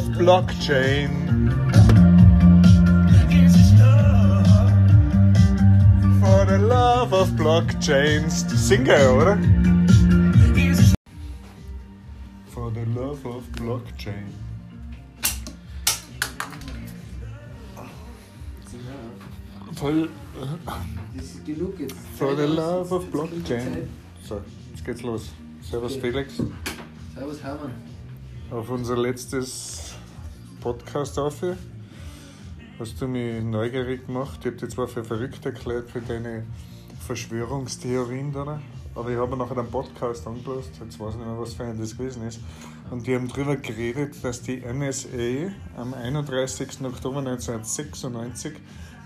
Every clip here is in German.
blockchain. For the love of blockchains. Singer, oder? For the love of blockchain. Voll. Das ist genug jetzt. For the love of blockchain. So, jetzt geht's los. Servus Okay. Felix. Servus Hermann. Auf unser letztes Podcast auf. Hast du mich neugierig gemacht? Ich habe dich zwar für verrückt erklärt für deine Verschwörungstheorien, oder? Aber ich habe nachher einen Podcast angelassen, jetzt weiß ich nicht mehr, was für ein das gewesen ist. Und die haben darüber geredet, dass die NSA am 31. Oktober 1996,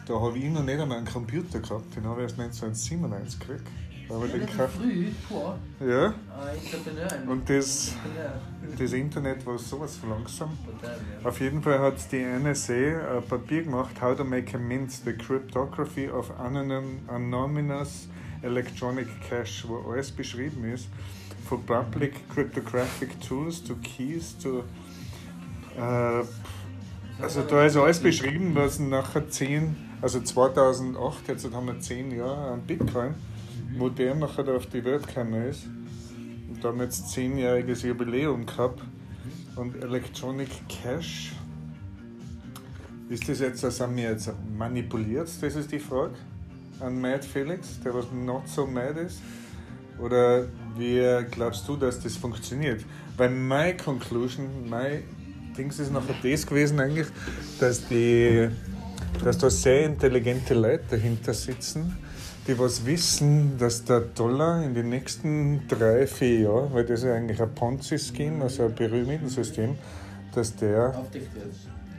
da habe ich noch nicht einmal einen Computer gehabt, den habe ich erst 1997 gekriegt. Aber den Relativ gekauft. früh, boah, Ja, ein und das, das Internet war sowas von langsam. Auf jeden Fall hat die NSA ein Papier gemacht, How to Make a Mint, the Cryptography of Anonym, Anonymous Electronic Cash, wo alles beschrieben ist. Von Public Cryptographic Tools to Keys to. Äh, also da ist alles beschrieben, was nachher 10, also 2008, jetzt haben wir 10 Jahre an Bitcoin, wo der nachher auf die Welt gekommen ist. Und da haben wir jetzt 10-jähriges Jubiläum gehabt. Und Electronic Cash, ist das jetzt, das haben wir jetzt manipuliert? Das ist die Frage an Mad Felix, der was not so mad ist. Oder wie glaubst du, dass das funktioniert? Weil meine Conclusion, mein Dings ist nachher das gewesen eigentlich, dass die, dass da sehr intelligente Leute dahinter sitzen, die was wissen, dass der Dollar in den nächsten drei, vier Jahren, weil das ist eigentlich ein Ponzi-Scheme, also ein Pyramidensystem, dass der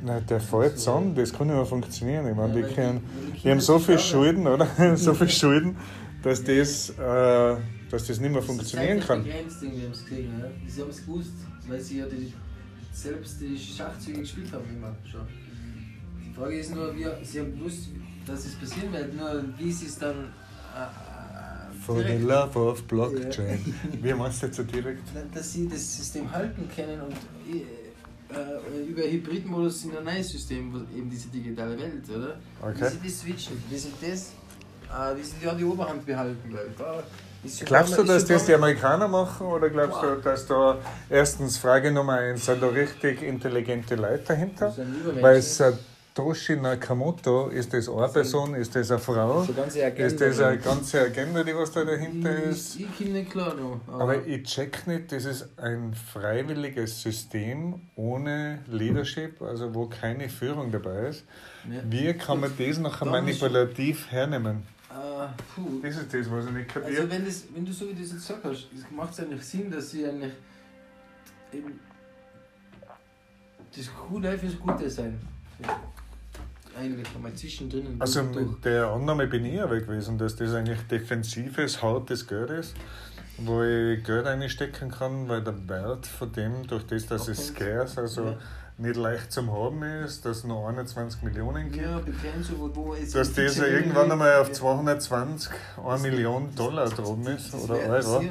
na, der fällt zusammen, das kann nicht mehr funktionieren. Ich meine, die, können, die- haben so viel Schulden, oder? so viel Schulden, dass das, äh, dass das nicht mehr funktionieren kann. Begrenzt, wir haben es gesehen, ja. Sie haben es gewusst, weil sie ja die, selbst die Schachzüge gespielt haben, immer schon. Die Frage ist nur, wie, sie haben gewusst, dass es passieren wird, nur wie sie es dann. Äh, äh, For the love of blockchain. Wie meinst du jetzt so direkt? dass sie das System halten können und äh, über Hybridmodus in ein neues System, eben diese digitale Welt, oder? Okay. Wie sie das switchen, wie sie das, äh, wie sie ja die Oberhand behalten, weil da ist Glaubst du, dass ist das die Amerikaner machen oder glaubst du, dass da erstens Frage Nummer eins, sind da richtig intelligente Leute dahinter? Weil Satoshi Nakamoto, ist das eine Person, ist das eine Frau? So ganze Agenda. Ist das eine ganze Agenda, die was da dahinter ich, ist? ich komme nicht klar noch. Aber ich check nicht, das ist ein freiwilliges System ohne Leadership, also wo keine Führung dabei ist. Ja. Wie kann man das nachher manipulativ hernehmen? Puh. Das ist das, was ich nicht Also kapiere. wenn, das, wenn du so wie du das jetzt gesagt hast, macht es eigentlich Sinn, dass sie eigentlich eben das Gute fürs Gute sein. Eigentlich einmal zwischendrin. Also mit der Annahme bin ich aber gewesen, dass das eigentlich defensives, hartes Geld ist, wo ich Geld einstecken kann, weil der Wert von dem, durch das, dass es scarce, also Ja. nicht leicht zum Haben ist, dass es noch 21 Millionen gibt. Ja, begrenzt, wo, Dass das ja irgendwann einmal auf 220, 1 Million Dollar drum ist Das oder Euro.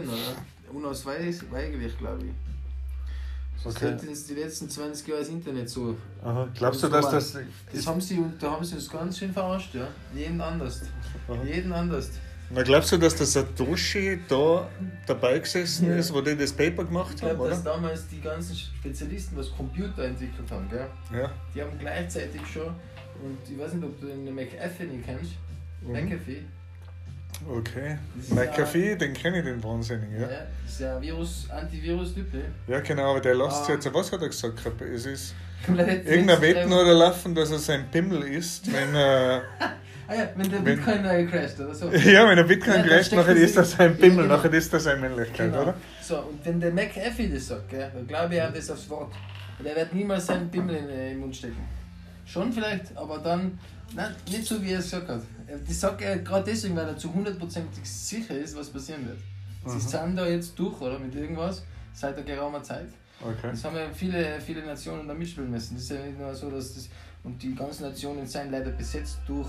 Unausweichlich, glaube ich. Okay. hätten es die letzten 20 Jahre das Internet so. Aha. Glaubst du, dass das. Das haben sie, da haben sie uns ganz schön verarscht, ja. Jeden anders. Aha. Jeden anders. Na, glaubst du, dass der Satoshi da dabei gesessen Ja. ist, wo die das Paper gemacht Ich haben, glaube, dass damals die ganzen Spezialisten, was Computer entwickelt haben, gell? Ja. die haben gleichzeitig schon, und ich weiß nicht, ob du den McAfee kennst. Mhm. McAfee. Okay. Das McAfee, den kenne ich, den Wahnsinnigen, Ja. ja. das ist ja ein Virus, Antivirus-Typ? Ja, genau, aber der lässt Ah. sich jetzt, was hat er gesagt? gehabt? Es ist irgendein Wetten oder laufen, dass er sein Pimmel isst, wenn er, Ah ja, wenn der Wenn- Bitcoin neu crasht oder so. ja, wenn er Bitcoin Ja, crasht, nachher er ist sich- sein Ja, Pimmel, genau. nachher ist er seine Männlichkeit, Genau. oder? So, und wenn der McAfee das sagt, gell, dann glaube ich, er hat das aufs Wort. Und er wird niemals seinen Pimmel in äh, den Mund stecken. Schon vielleicht, aber dann nein, nicht so, wie er es gesagt hat. Das sagt er gerade deswegen, weil er zu hundertprozentig sicher ist, was passieren wird. Sie Mhm. sind da jetzt durch, oder? Mit irgendwas, seit der geraumer Zeit. Okay. Das haben ja viele, viele Nationen da mitspielen müssen. Das ist ja nicht nur so, dass das. Und die ganzen Nationen sind leider besetzt durch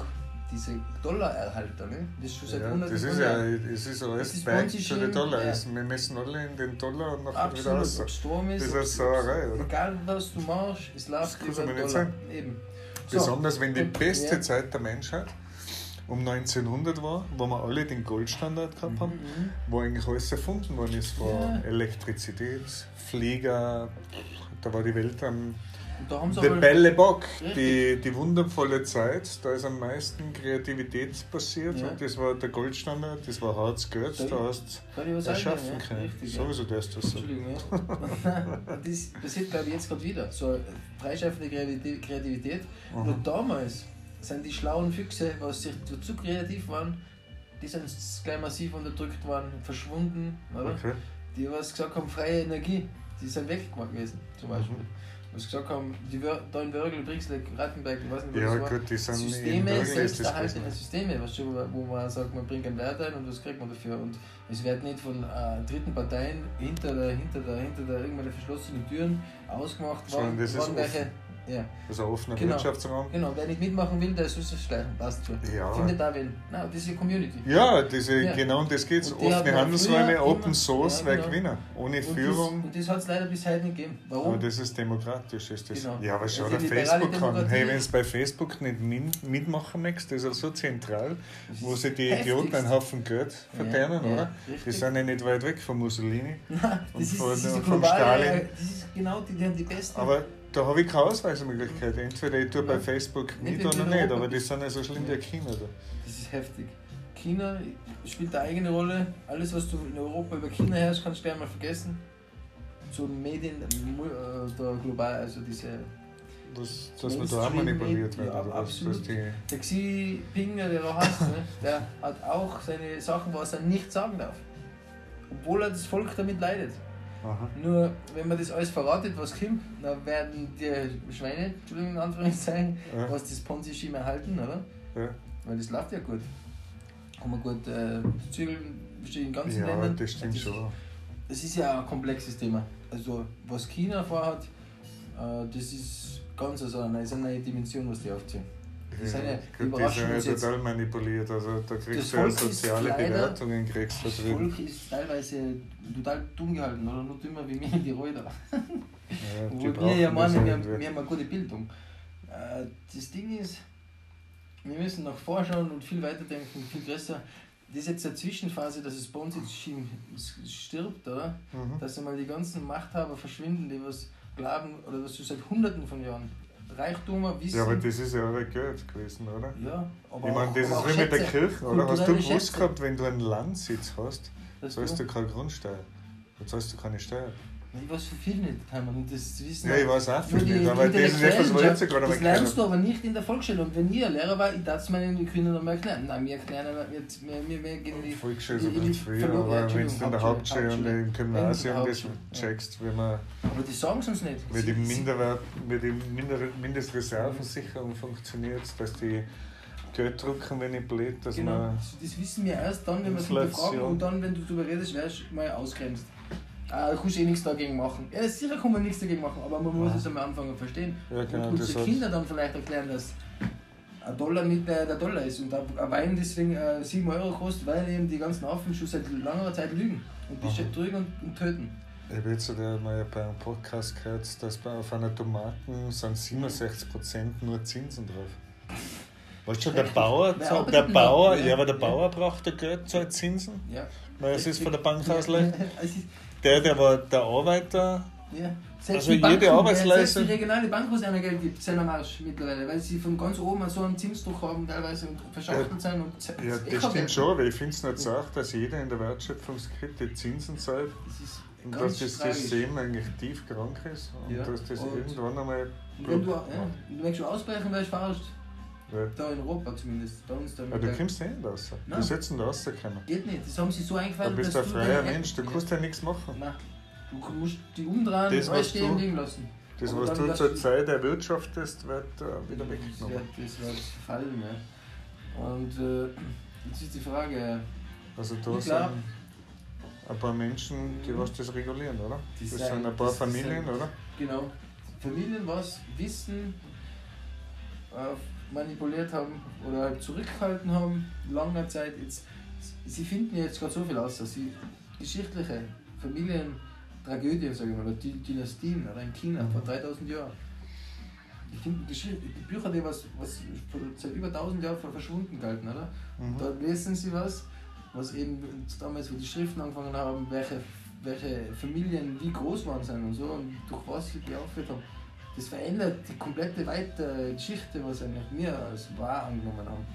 diese Dollarerhalter, ne? das ist schon seit Ja, Hunderten das ist ja, es ist Das alles ist back to the Dollar. ja. Wir messen alle in den Dollar und nachher wieder Absolut, raus. ob Strom ist, Das ist eine Sauerei, oder? Egal was du machst, es Das läuft kann über Dollar. Eben. So, Besonders wenn die beste ja. Zeit der Menschheit um 1900 war, wo wir alle den Goldstandard gehabt haben, Mhm. wo eigentlich alles erfunden worden ist, von Ja. Elektrizität, Flieger, da war die Welt am Aber- Belle Bock, die, die wundervolle Zeit, da ist am meisten Kreativität passiert Ja. und das war der Goldstandard, das war hartes Geld, Da- hast du erschaffen ja? können. Richtig, ja. Sowieso darfst du das so. Entschuldigung, ja. Das passiert, glaube ich, jetzt gerade wieder. So freischaffende Kreativität-. Aha. Nur damals sind die schlauen Füchse, was sich die zu kreativ waren, die sind gleich massiv unterdrückt worden, verschwunden, oder? Okay. Die, was gesagt haben, freie Energie, die sind weg gewesen, zum Beispiel. Mhm. Was gesagt haben, die Wör da in Wörgl, Brixle, Rattenberg, ich weiß nicht, wo Ja, das war. gut, die sind in Systeme, selbsterhaltende. Systeme, was schon, wo man sagt, man bringt einen Wert ein und was kriegt man dafür. Und es wird nicht von äh, dritten Parteien hinter der, hinter der, hinter der irgendwelche verschlossenen Türen ausgemacht, Sondern wann, das ist wann welche. Ja, Also offener Genau. Wirtschaftsraum. genau. Wer nicht mitmachen will, der es schleichen. Passt schon. Ja. Findet da wen. Nein, ist eine Community. Ja, diese, Ja. genau um das geht es. Und die Offene Handelsräume, Open Source, ja, wer genau. gewinnen. Ohne Und Führung. das, und das hat es leider bis heute nicht gegeben. Warum? Aber das ist demokratisch, ist das. Genau. Ja, aber schau dir Facebook an. Hey, wenn du bei Facebook nicht mitmachen möchtest, das ist ja so zentral, wo ist sie die. Idioten einen Haufen Geld verdienen, ja, oder? Die richtig. sind ja nicht weit weg von Mussolini. Nein, Und das ist, von- das ist die vom globale, Stalin. das ist genau die, die haben die besten. Aber da habe ich keine Ausweismöglichkeit. Entweder ich tue bei. Facebook mit in oder nicht, aber die sind ja so schlimm wie China. Da. Das ist heftig. China spielt eine eigene Rolle. Alles, was du in Europa über China hörst, kannst du gleich mal vergessen. So Medien, äh, da global, also diese. Das, dass man da auch manipuliert wird. ja, oder was, absolut. Der Xi Jinping, der da heißt, ne, der hat auch seine Sachen, was er nicht sagen darf. Obwohl er das Volk damit leidet. Aha. Nur, wenn man das alles verratet, was kommt, dann werden die Schweine, Entschuldigung, in Anführungszeichen, Ja. was das Ponzi-Scheme erhalten, oder? Ja. Weil das läuft ja gut. Kann man gut äh, besteht in ganzen ja, Ländern. das stimmt das, schon. Das ist ja ein komplexes Thema. Also, was China vorhat, äh, das ist ganz so eine, ist eine neue Dimension, was die aufziehen. Die die Gut, die überraschen sind ja uns jetzt. total manipuliert. Also da Das kriegst du ja ist soziale Bewertungen kriegst du Das. Volk ist teilweise total dumm gehalten, oder nur dümmer wie in Tirol da. Ja, die Obwohl wir ja das meinen, wir, haben- wir haben eine gute Bildung. Äh, das Ding ist, wir müssen nach vorschauen und viel weiterdenken, viel größer. Das ist jetzt eine Zwischenphase, dass das Ponzi-Scheme stirbt, oder? Mhm. Dass einmal die ganzen Machthaber verschwinden, die was glauben, oder was schon seit Hunderten von Jahren Reichtum, Wissen. Ja, aber das ist ja auch ein Geld gewesen, oder? ja, aber Ich meine, das ist wie mit der Kirche, oder? Hast du gewusst gehabt, wenn du einen Landsitz hast, zahlst du, du keine Grundsteuer. Da zahlst du keine Steuer. Ich weiß für viel nicht, Hermann, und das wissen Ja, ich weiß auch viel nicht, aber das ist etwas, was jetzt gerade mal Das lernst du aber nicht in der Volksschule. Und wenn ich ein Lehrer war, ich darf es meinen Kindern noch mal erklären. Nein, wir erklären, wir, wir, wir, gehen in die. Volksschule so ganz ja, aber wenn du in der Hauptschule und im Gymnasium das checkst, wie, man, Aber die sagen es uns nicht. Sie- sie- Minderwert, die Minder, Mindestreservensicherung funktioniert, dass die Geld drucken, wenn ich blöd, dass Genau, man. das, wissen wir erst dann, wenn wir es hinterfragen und dann, wenn du darüber redest, wirst du mal ausgrenzt. Du kannst eh nichts dagegen machen. Ja, sicher kann man nichts dagegen machen, aber man muss Ja. es am Anfang verstehen. Ja, genau, und unsere Kinder dann vielleicht erklären, dass ein Dollar nicht der, der Dollar ist und ein Wein deswegen äh, 7 Euro kostet, weil eben die ganzen Affen schon seit langer Zeit lügen und die drüber und, und töten. Ich habe jetzt mal bei einem Podcast gehört, dass bei, auf einer Tomaten sind 67% nur Zinsen drauf. Weißt du, der Bauer, der denn Bauer, ja, aber der. Bauer braucht ja Geld, zahlt Zinsen, Ja. weil es ist von der Bank ist- Der, der war der Arbeiter, Ja. Selbst Also die jede Banken, Arbeitsleistung- Selbst die regionale Bank, wo es einer Geld gibt, sind am Arsch mittlerweile, weil sie von ganz oben so einen Zinsdruck haben teilweise und verschachtelt sind. Und ja, ich das stimmt schon, aber ich finde es nicht so, dass jeder in der Wertschöpfungskette Zinsen zahlt Das ist und dass das. System eigentlich tief krank ist und Ja. dass das Und- irgendwann einmal. Und wenn du, ja, macht. du schon ausbrechen, wärst du verarscht. Ja. Da in Europa zumindest. Bei uns da Ja, du kommst nicht raus. Nein. Du sollst nicht rauskommen. Geht nicht, das haben sie so Du eingefallen, bist dass ein du freier Mensch, du kannst ja nichts machen. Nein, du musst die umdrehen Das, und alles stehen du- liegen lassen. Das, Aber was du zur du- Zeit erwirtschaftest, wird äh, wieder Das weggenommen. das wird fallen, ja. Und äh, jetzt ist die Frage, Also da sind ein paar Menschen, die was das regulieren, oder? Die Das sind- ein paar das- das Familien, sind- oder? genau, Familien was wissen, äh, manipuliert haben oder halt zurückgehalten haben, langer Zeit. Jetzt, sie finden jetzt gerade so viel aus, dass sie geschichtliche Familientragödien, sage ich mal, oder Dynastien oder in China vor 3000 Jahren. Ich finde die Bücher, die was, was seit über 1000 Jahren verschwunden galten, oder? Mhm. Dort lesen sie was, was eben damals, wo die Schriften angefangen haben, welche, welche Familien wie groß waren sind und so und durch was sie die aufgeführt haben das verändert die komplette weitere Geschichte, was eigentlich wir als wahr angenommen haben.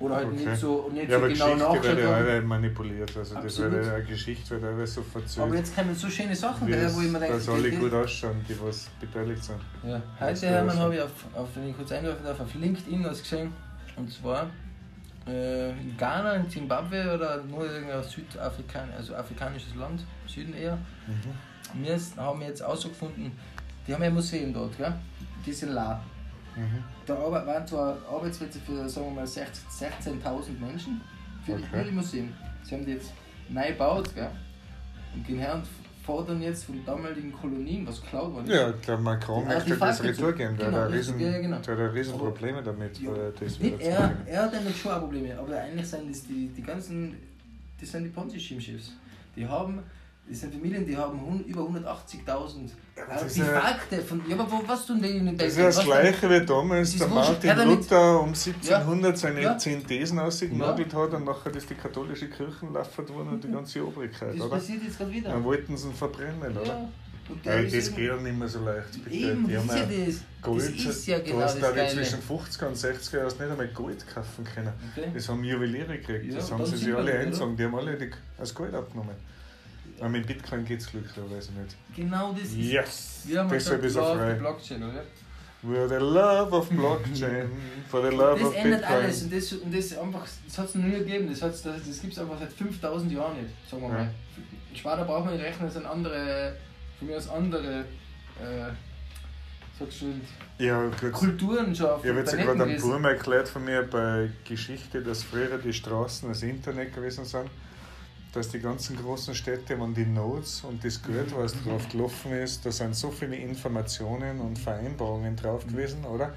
Oder halt okay. nicht so, nicht ja, so genau nachgeschaut haben. Ja, manipuliert, also Absolut. das wird eine Geschichte wird auch so verzögert. Aber jetzt kommen so schöne Sachen daher, wo ich mir denke... Dass alle gut ausschauen, die was beteiligt sind. Ja, heute Hermann habe ich auf, auf, wenn ich kurz einwerfen darf, auf LinkedIn was gesehen. Und zwar äh, in Ghana, in Zimbabwe oder nur irgendein Südafrikan also afrikanisches Land, Süden eher. Mhm. Wir haben jetzt herausgefunden, die haben ja ein Museum dort, gell? Die sind la. Mhm. Da waren zwar Arbeitsplätze für, sagen wir mal, 16.000 Menschen für okay. das Museum. Sie haben die jetzt neu gebaut, gell? Und gehen her und fordern jetzt von damaligen Kolonien, was geklaut worden ist. Ja, ich glaube, Macron möchte das Retour geben. Der, genau, hat riesen, ja, genau. der hat riesen Probleme damit. Ja, das er, er hat damit schon Probleme, aber eigentlich sind das die, die ganzen, das sind die Ponzi-Schiffschiffs. Die haben das sind Familien, die haben über 180.000. Ja, die Fakte von. Ja, aber wo, was tun die in den Das ist das Gleiche wie damals der Martin Luther um 1700 ja. seine ja. zehn Thesen ausgenagelt ja. hat und nachher ist die katholische Kirche laufen worden und die ganze Obrigkeit. Das oder? passiert jetzt gerade wieder. Dann wollten sie ihn verbrennen, oder? Ja. Ja, das geht ja nicht mehr so leicht. Bitte. Eben, die haben ja das. Gold, das ist ja genau du hast, glaube ich, zwischen 50 und 60 Jahren nicht einmal Gold kaufen können. Okay. Das haben Juweliere gekriegt, ja, das haben sie sich alle eingezogen. Die haben alle die, als Gold abgenommen. Aber mit Bitcoin geht es glücklicherweise nicht. Genau das ist Yes! Wir haben Deshalb ist er frei. Blockchain, oder? For the love of Blockchain, for the love das of Bitcoin. Das ändert alles und das, und das, einfach, das hat es noch nie gegeben. Das, das, das gibt es einfach seit 5000 Jahren nicht, sagen wir ja. mal. In Schwader braucht man nicht rechnen, das sind andere, von mir aus andere, äh, sagst du, ja, Kulturen schon Ich habe jetzt gerade am Burm erklärt von mir bei Geschichte, dass früher die Straßen das Internet gewesen sind dass die ganzen großen Städte, wenn die Notes und das Geld, was drauf gelaufen ist, da sind so viele Informationen und Vereinbarungen drauf gewesen, oder?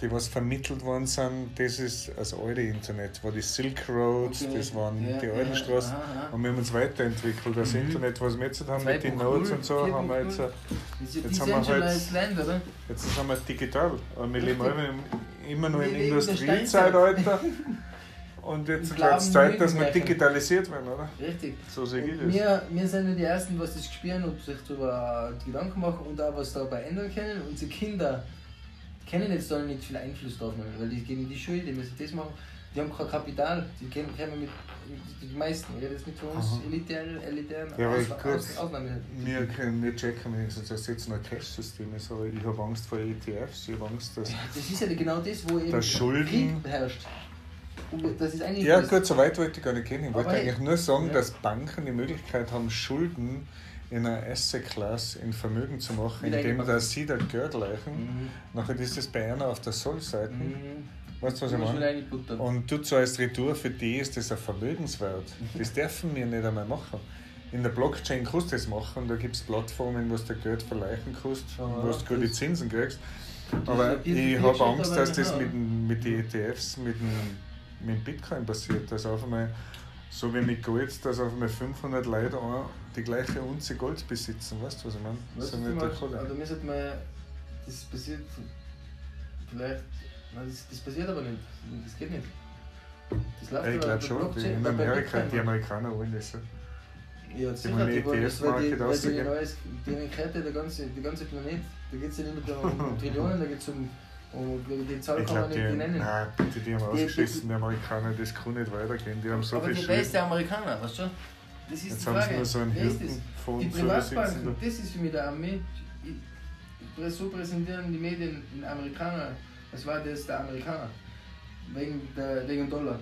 Die was vermittelt worden sind, das ist das alte Internet, war die Silk Road, okay. das waren ja, die alten ja, Straßen. Aha, aha. Und wir haben uns weiterentwickelt. Das mhm. Internet, was wir jetzt haben mit den Notes und so, haben wir jetzt, jetzt haben wir halt, Land, oder? jetzt sind wir digital. wir leben immer noch im Industriezeitalter. Und jetzt wird es Zeit, dass wir digitalisiert werden, oder? Richtig. So sehe ich das. Wir, wir sind ja die Ersten, was das spüren und sich darüber Gedanken machen und auch was dabei ändern können. Unsere Kinder kennen jetzt da nicht viel Einfluss drauf nehmen, weil die gehen in die Schule, die müssen das machen. Die haben kein Kapital, die kennen, kennen mit, die meisten. Ja, das ist nicht für uns elitären, elitären ja, Aus, Aus, Ausnahme. Wir, können, wir checken wenigstens, dass jetzt noch Cash-System ist, aber ich habe Angst vor ETFs, ich habe Angst, dass. Das ist ja genau das, wo eben Schulden, Krieg herrscht. Das ist eigentlich ja, gut, so weit wollte ich gar nicht gehen. Ich wollte eigentlich nur sagen, ja. dass Banken die Möglichkeit haben, Schulden in einer Asset-Class in Vermögen zu machen, indem dass sie das Geld leichen. Mhm. Nachher ist das bei einer auf der Soll-Seite. Mhm. Weißt du, was ich meine? Und du zahlst Retour, für die ist das ein Vermögenswert. Das dürfen wir nicht einmal machen. In der Blockchain kannst du das machen, da gibt es Plattformen, wo du Geld verleichen kannst, oh, wo du gute Zinsen kriegst. Aber ich habe Angst, dass das mit, mit den ETFs, mit dem mit Bitcoin passiert, dass auf einmal, so wie mit Gold, dass auf einmal 500 Leute die gleiche Unze Gold besitzen. Weißt du, was ich meine? Das so mal, also mir sollte man, das passiert vielleicht, nein, das, das passiert aber nicht, das geht nicht. Das läuft ja, ich glaube schon, die, in Amerika, die Amerikaner wollen das. Ja, die sicher, die wollen das, weil die, weil die, neues, die Kette, der ganze, der ganze Planet, da geht es ja nicht nur um Trillionen, da geht es um und die Zahl kann man nicht die, nennen. Nein, bitte, die haben ausgeschissen, die Amerikaner, das kann nicht weitergehen. Die haben so aber viel wer ist der Amerikaner, weißt du? Das ist Jetzt die Frage. haben sie nur so einen Wer ist das? Die Privatbanken, das ist für mich der Armee. So präsentieren die Medien in Amerikaner, als war das der Amerikaner. Wegen, der, wegen Dollar.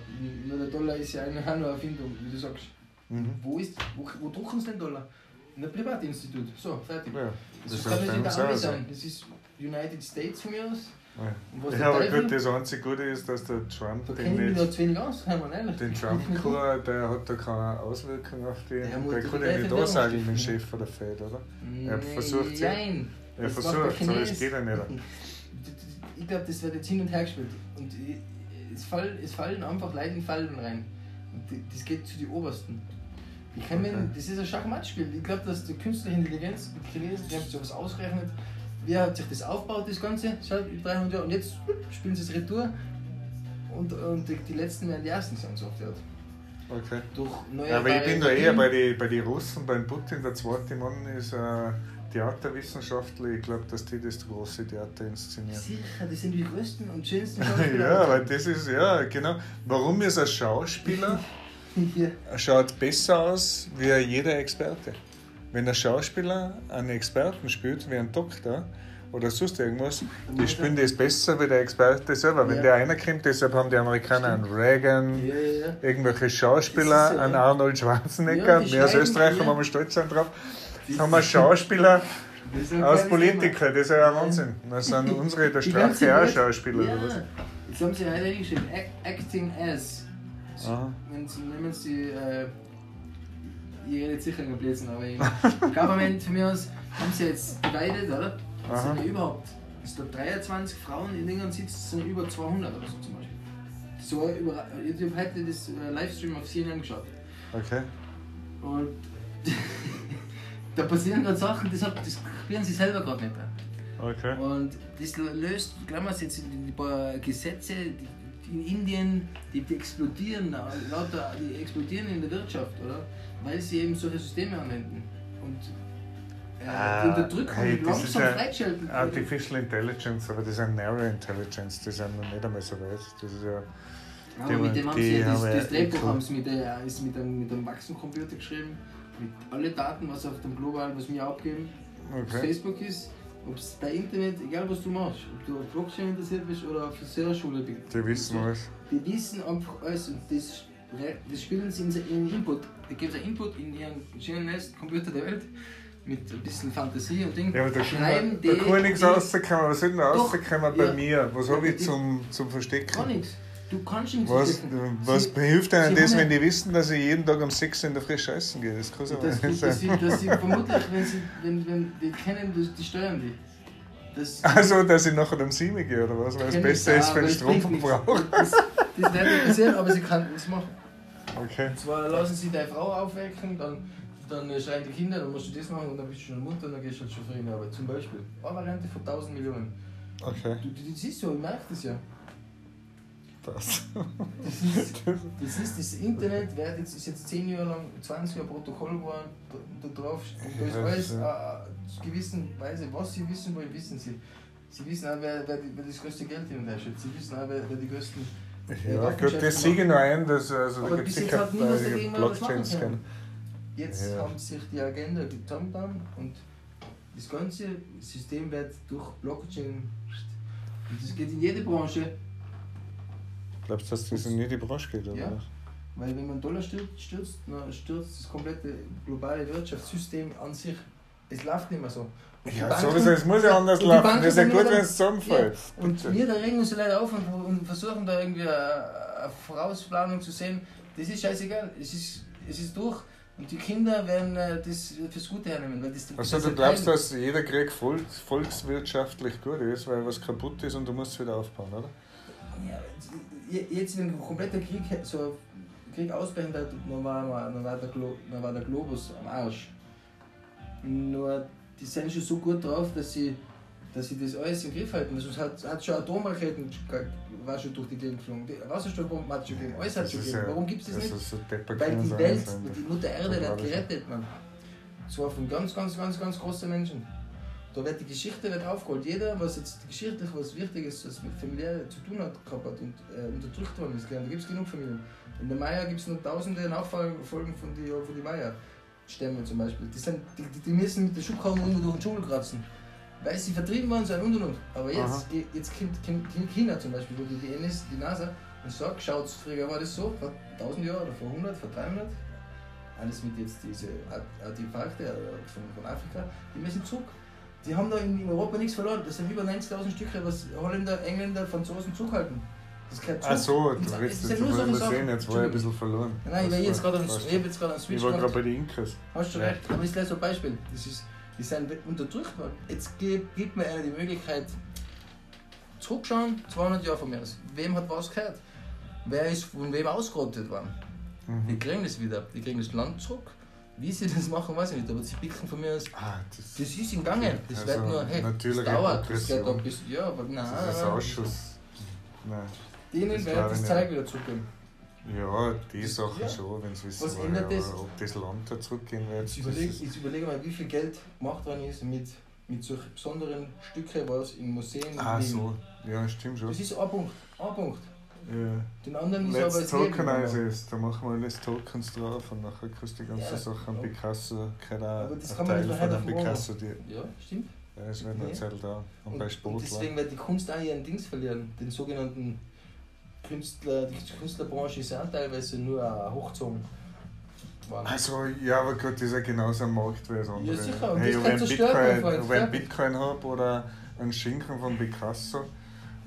Nur der Dollar ist ja eine Erfindung, wie du sagst. Mhm. Wo, ist, wo, wo drucken sie den Dollar? In einem Privatinstitut. So, fertig. Ja, das, das kann nicht in der Armee sein. Das ist United States von mir aus. Ja, aber gut, das einzige Gute ist, dass der Trump da den nicht, wenig aus, den Trump kann, der hat da keine Auswirkungen auf die. Der, der kann ja nicht da sagen, den Chef von der Fed, oder? Er versucht Nein. Er versucht, aber es geht ja nicht. ich glaube, das wird jetzt hin und her gespielt. Und es fallen, es fallen einfach Leute in Fallen rein. Und das geht zu den Obersten. Ich kann okay. mir, das ist ein Schachmattspiel. Ich glaube, dass die künstliche Intelligenz, Chinesen, die haben sich sowas ausgerechnet, wie hat sich das aufgebaut, das Ganze, seit 300 Jahren. Und jetzt spielen sie es retour und, und die, die Letzten werden die Ersten sein, so die Art. Okay. Durch neue Aber ich bin da eher bei den bei die Russen, beim Putin, der zweite Mann ist ein äh, Theaterwissenschaftler. Ich glaube, dass die das große Theater inszenieren. Sicher, die sind die größten und schönsten Schauspieler. ja, weil das ist, ja, genau. Warum ist ein Schauspieler ja. schaut besser aus wie jeder Experte? Wenn ein Schauspieler einen Experten spielt, wie ein Doktor, oder sonst irgendwas, die spielen das besser wie der Experte selber. Wenn ja. der einer kommt, deshalb haben die Amerikaner einen Reagan, ja, ja, irgendwelche Schauspieler, einen Arnold Schwarzenegger, wir als Österreicher haben wir stolz sein drauf. Haben wir Schauspieler aus Politiker, das ist ja ein Wahnsinn. Das sind unsere, der Strache auch Schauspieler. Ja. Jetzt haben sie heute geschrieben, Acting as. Wenn sie nehmen sie, äh, ich rede sicher nicht Blödsinn, aber im Government von mir aus haben sie jetzt divided, oder? Es sind ja überhaupt, es sind 23 Frauen in England sitzen, sind über 200 oder so zum Beispiel. So über, ich habe heute das äh, Livestream auf CNN geschaut. Okay. Und da passieren gerade Sachen, das, hat, das spüren sie selber gerade nicht. Okay. Und das löst, glauben wir jetzt, ein paar Gesetze in Indien, die, die explodieren, lauter, die explodieren in der Wirtschaft, oder? Weil sie eben solche Systeme anwenden. Und äh, die unterdrücken hey, und langsam freischalten. Artificial Intelligence, aber das ist eine Narrow Intelligence, die sind noch nicht einmal so weit. Das ist ja. Aber mit dem haben sie ja das, das Drehbuch haben sie mit, der, ist mit einem, mit einem Wachsencomputer geschrieben, mit alle Daten, was auf dem Global, was wir abgeben, okay. es Facebook ist, ob es bei Internet, egal was du machst, ob du auf Blockchain interessiert bist oder auf Friseurschule bist. Die wissen alles. Die wissen einfach alles und das, das spielen sie in ihren Input. Die geben einen Input in ihren schnellsten Computer der Welt mit ein bisschen Fantasie und Ding. Ja, aber da, schreiben die, da kann nichts rauskommen. Was soll denn rauskommen bei mir? Was ja, habe ich zum, zum Verstecken? Gar nichts. Du kannst nichts Was, was Sie, hilft einem das, wenn die wissen, dass ich jeden Tag um 6 Uhr in der Früh scheißen gehe? Das kann so das, nicht sein. Das, das, das vermutlich, wenn sie wenn, wenn die kennen, die, die steuern die. Das, also, dass ich nachher um 7 gehe oder was? Weil es besser ist für den Stromverbrauch. Das, das wird nicht passieren, aber sie kann das machen. Okay. Und zwar lassen sie deine Frau aufwecken, dann dann schreien die Kinder, dann musst du das machen und dann bist du schon Mutter und dann gehst du halt schon früh in die Arbeit. Zum Beispiel. Eine Variante von 1000 Millionen. Okay. Du, du, das ist so, ich merke das ja. Das. Das ist, das ist das Internet, wird jetzt, ist jetzt 10 Jahre lang, 20 Jahre Protokoll geworden, da, da drauf, da ist alles äh, gewissen Weise, was sie wissen wollen, wissen sie. Sie wissen auch, wer, wer, wer das größte Geld hin und her schätzt. Sie wissen auch, wer, wer die größten. Ja, gut, das sehe ich noch ein, dass also, da gibt es sicher Blockchains kennen. Jetzt ja. haben sich die Agenda getan und das ganze System wird durch Blockchain. Und das geht in jede Branche. Glaubst du, dass das in jede Branche geht? Oder ja. Weil wenn man Dollar stürzt, stürzt, dann stürzt das komplette globale Wirtschaftssystem an sich. Es läuft nicht mehr so. Und ja, sowieso, es muss ja anders laufen. Das ist ja gut, wenn es zusammenfällt. Ja. Und wir da regen uns Leute auf und, und versuchen da irgendwie eine, eine Vorausplanung zu sehen. Das ist scheißegal. Es ist, es ist durch. Und die Kinder werden äh, das fürs Gute hernehmen. Weil das, also das du glaubst, dass jeder Krieg volks, volkswirtschaftlich gut ist, weil was kaputt ist und du musst es wieder aufbauen, oder? Jetzt, wenn ein kompletter Krieg, so Krieg ausbrechen wird, dann war, dann, war der dann war der Globus am Arsch. Nur die sind schon so gut drauf, dass sie dass sie das alles im Griff halten. Also es hat, hat schon Atomraketen war schon durch die Gegend geflogen, die Wasserstoffbomben hat schon gegeben, alles hat schon gegeben. Warum gibt es das, das nicht? So Weil die Welt, die Mutter Erde wird gerettet, man. Zwar von ganz, ganz, ganz, ganz großen Menschen. Da wird die Geschichte wird aufgeholt. Jeder, was jetzt geschichtlich was Wichtiges, was mit Familie zu tun hat, gehabt hat und äh, unterdrückt worden ist, da gibt es genug Familien. In der Maya gibt es noch tausende Nachfolgen von den von die Maya-Stämme zum Beispiel. Die, sind, die, die müssen mit der Schubkarre irgendwo durch den Dschungel kratzen weil sie vertrieben worden sind und und und. Aber jetzt, jetzt kommt, kommt China zum Beispiel, wo die DNS, die NASA, und sagt, schaut, früher war das so, vor 1000 Jahren oder vor 100, vor 300, alles mit jetzt diese Artefakte von, von Afrika, die müssen zurück. Die haben da in Europa nichts verloren. Das sind über 90.000 Stücke, was Holländer, Engländer, Franzosen zurückhalten. Das gehört Ach so, du redest jetzt über sehen, jetzt war ich ein bisschen verloren. Nein, ich, jetzt gerade ich habe jetzt gerade einen Switch Ich war gerade bei den Inkers. Hast du recht, aber das ist gleich so ein Beispiel. Das ist, die sind unterdrückt worden. Jetzt gibt, gibt mir einer die Möglichkeit, zurückschauen, 200 Jahre von mir aus. Wem hat was gehört? Wer ist von wem ausgerottet worden? Die Mhm. kriegen das wieder. Die kriegen das Land zurück. Wie sie das machen, weiß ich nicht. Aber sie picken von mir aus. Ah, das, Das ist im Gange. Das Also, wird nur, hey, das dauert. Das geht ein bisschen. Ja, aber nein. das ist nein, Ausschuss. Nein. Denen wird glaube das ich Zeug wieder zurückgeben. Ja, die Sachen Ja. schon, wenn sie wissen Was wollen. ändert das? Ob das Land da zurückgehen wird, Jetzt überlege überlege mal, wie viel Geld gemacht worden ist mit, mit solchen besonderen Stücken, was in Museen Ah, so. Ja, stimmt schon. Das ist ein Punkt. Ein Punkt. Ja. Den anderen ist aber das Leben. tokenize es. Da machen wir alles Tokens drauf und nachher kannst du die ganze Ja. Sache an. Picasso, keine Aber das ein kann man Teil nicht von einem. Picasso. Die, Ja, stimmt. ja, es wird Nee. eine Zeit da. Und, Und, bei und Sportlern. deswegen wird die Kunst auch ihren Dings verlieren. Den sogenannten Künstler, die Künstlerbranche ist ja teilweise nur hochgezogen. Also, ja, aber gut, das ist ja genauso ein Markt wie das andere. Ja, sicher, und Hey, das mein Bitcoin, Freund, ja. Bitcoin habe oder einen Schinken von Picasso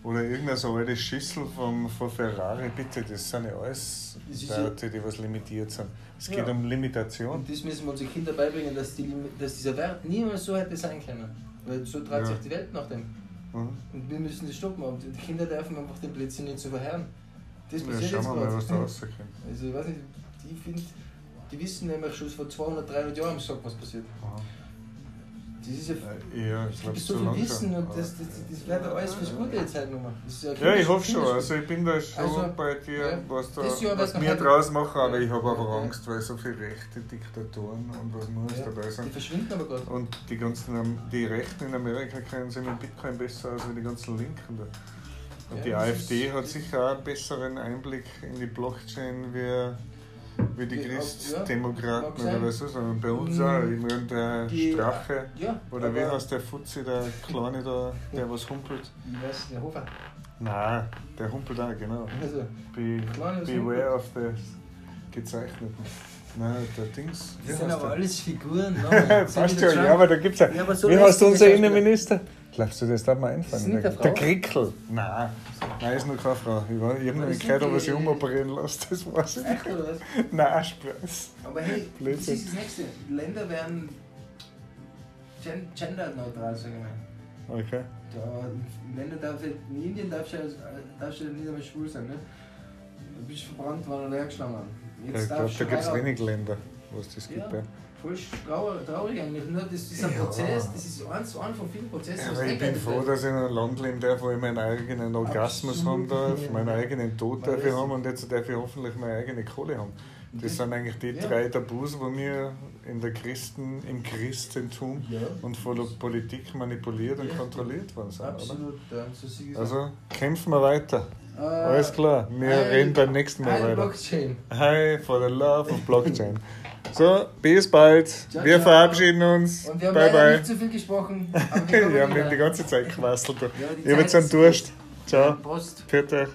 oder irgendeine so alte Schüssel vom, von Ferrari, bitte, das sind ja alles ja- Werte, die was limitiert sind. Es Ja. geht um Limitation. Und das müssen wir unseren Kindern beibringen, dass, die, dass dieser Wert niemals so hätte sein können. Weil so dreht Ja. sich die Welt nach dem. Mhm. Und wir müssen das stoppen. Und die Kinder dürfen einfach den Blödsinn nicht so verherren. Das Ja, passiert schauen jetzt wir mal, was da rauskommt. Also ich weiß nicht, die, find, die wissen nämlich schon vor 200, 300 Jahren Sack, was passiert. Aha. Das ist ja... Äh, Ja, ich glaube, so viel langsam. Wissen und das, das, das wäre doch alles fürs Gute jetzt halt nochmal. Ja, Ja, ich hoffe schon. Also ich bin da schon Also, bei dir, ja, was, da, was wird wir draus machen, aber Ja. ich habe einfach Ja. Angst, weil so viele rechte Diktatoren und was muss Ja, dabei die sind. verschwinden aber gerade. Und die ganzen die Rechten in Amerika kennen sich mit Bitcoin besser aus wie die ganzen Linken da. Und Ja, die AfD hat sicher auch einen besseren Einblick in die Blockchain wie, wie die Ja, ja, Christdemokraten sein. oder so. Sondern bei uns Mm, auch. Ich meine, der die- Strache. Ja, Oder wie heißt der Fuzzi, der Kleine da, der was humpelt? Ich weiß, der Hofer. Nein, der humpelt auch, genau. Also, Be, was beware of the gezeichneten. Nein, der Dings. Das sind aber der? alles Figuren. Passt ja, ja, aber da gibt's ja. Ja, so Wie heißt unser das Schauspieler. Glaubst du, das Das ist einfallen? Der, der. Krickel. Nein, nein, ist noch keine Frau. Ich, weiß- ich habe noch Das nicht gehört, ob er sich umoperieren lässt. Das weiß ich Echt nicht. oder was? Nein, Spaß. Aber hey, das Blödsinn. ist das Nächste. Länder werden gen genderneutral, sage ich mal. Okay. Da, in Ländern darf in Indien darfst du, darfst du nicht einmal schwul sein, ne? Du bist verbrannt worden oder hergeschlagen worden. Ja, Jetzt ich glaube, da du gibt es wenig Länder, wo es das gibt. Ja. Ja. Voll traurig, eigentlich. Nur das ist ein Ja. Prozess, das ist eins zu eins von vielen Prozessen. Aber ich bin froh, dass ich in einem Land leben darf, wo ich meinen eigenen Orgasmus Absolut. haben darf, meinen eigenen Tod darf ich haben und jetzt darf ich hoffentlich meine eigene Kohle haben. Das Das- sind eigentlich die ja. drei Tabus, wo wir in der Christen, im Christentum Ja. und von der Politik manipuliert und Ja. kontrolliert worden sind. Oder? Absolut, ja, so Also kämpfen wir weiter. Äh, Alles klar, wir reden beim nächsten Mal Heil weiter. Blockchain. Hi for the love of Blockchain. So, bis bald. Ciao, Wir ciao. verabschieden uns. Und wir haben Bye bye. nicht zu viel gesprochen. Aber wir wir haben wieder. die ganze Zeit gequasselt. Ja, Ich habe jetzt einen Durst. Ciao. Prost. Pfiat euch.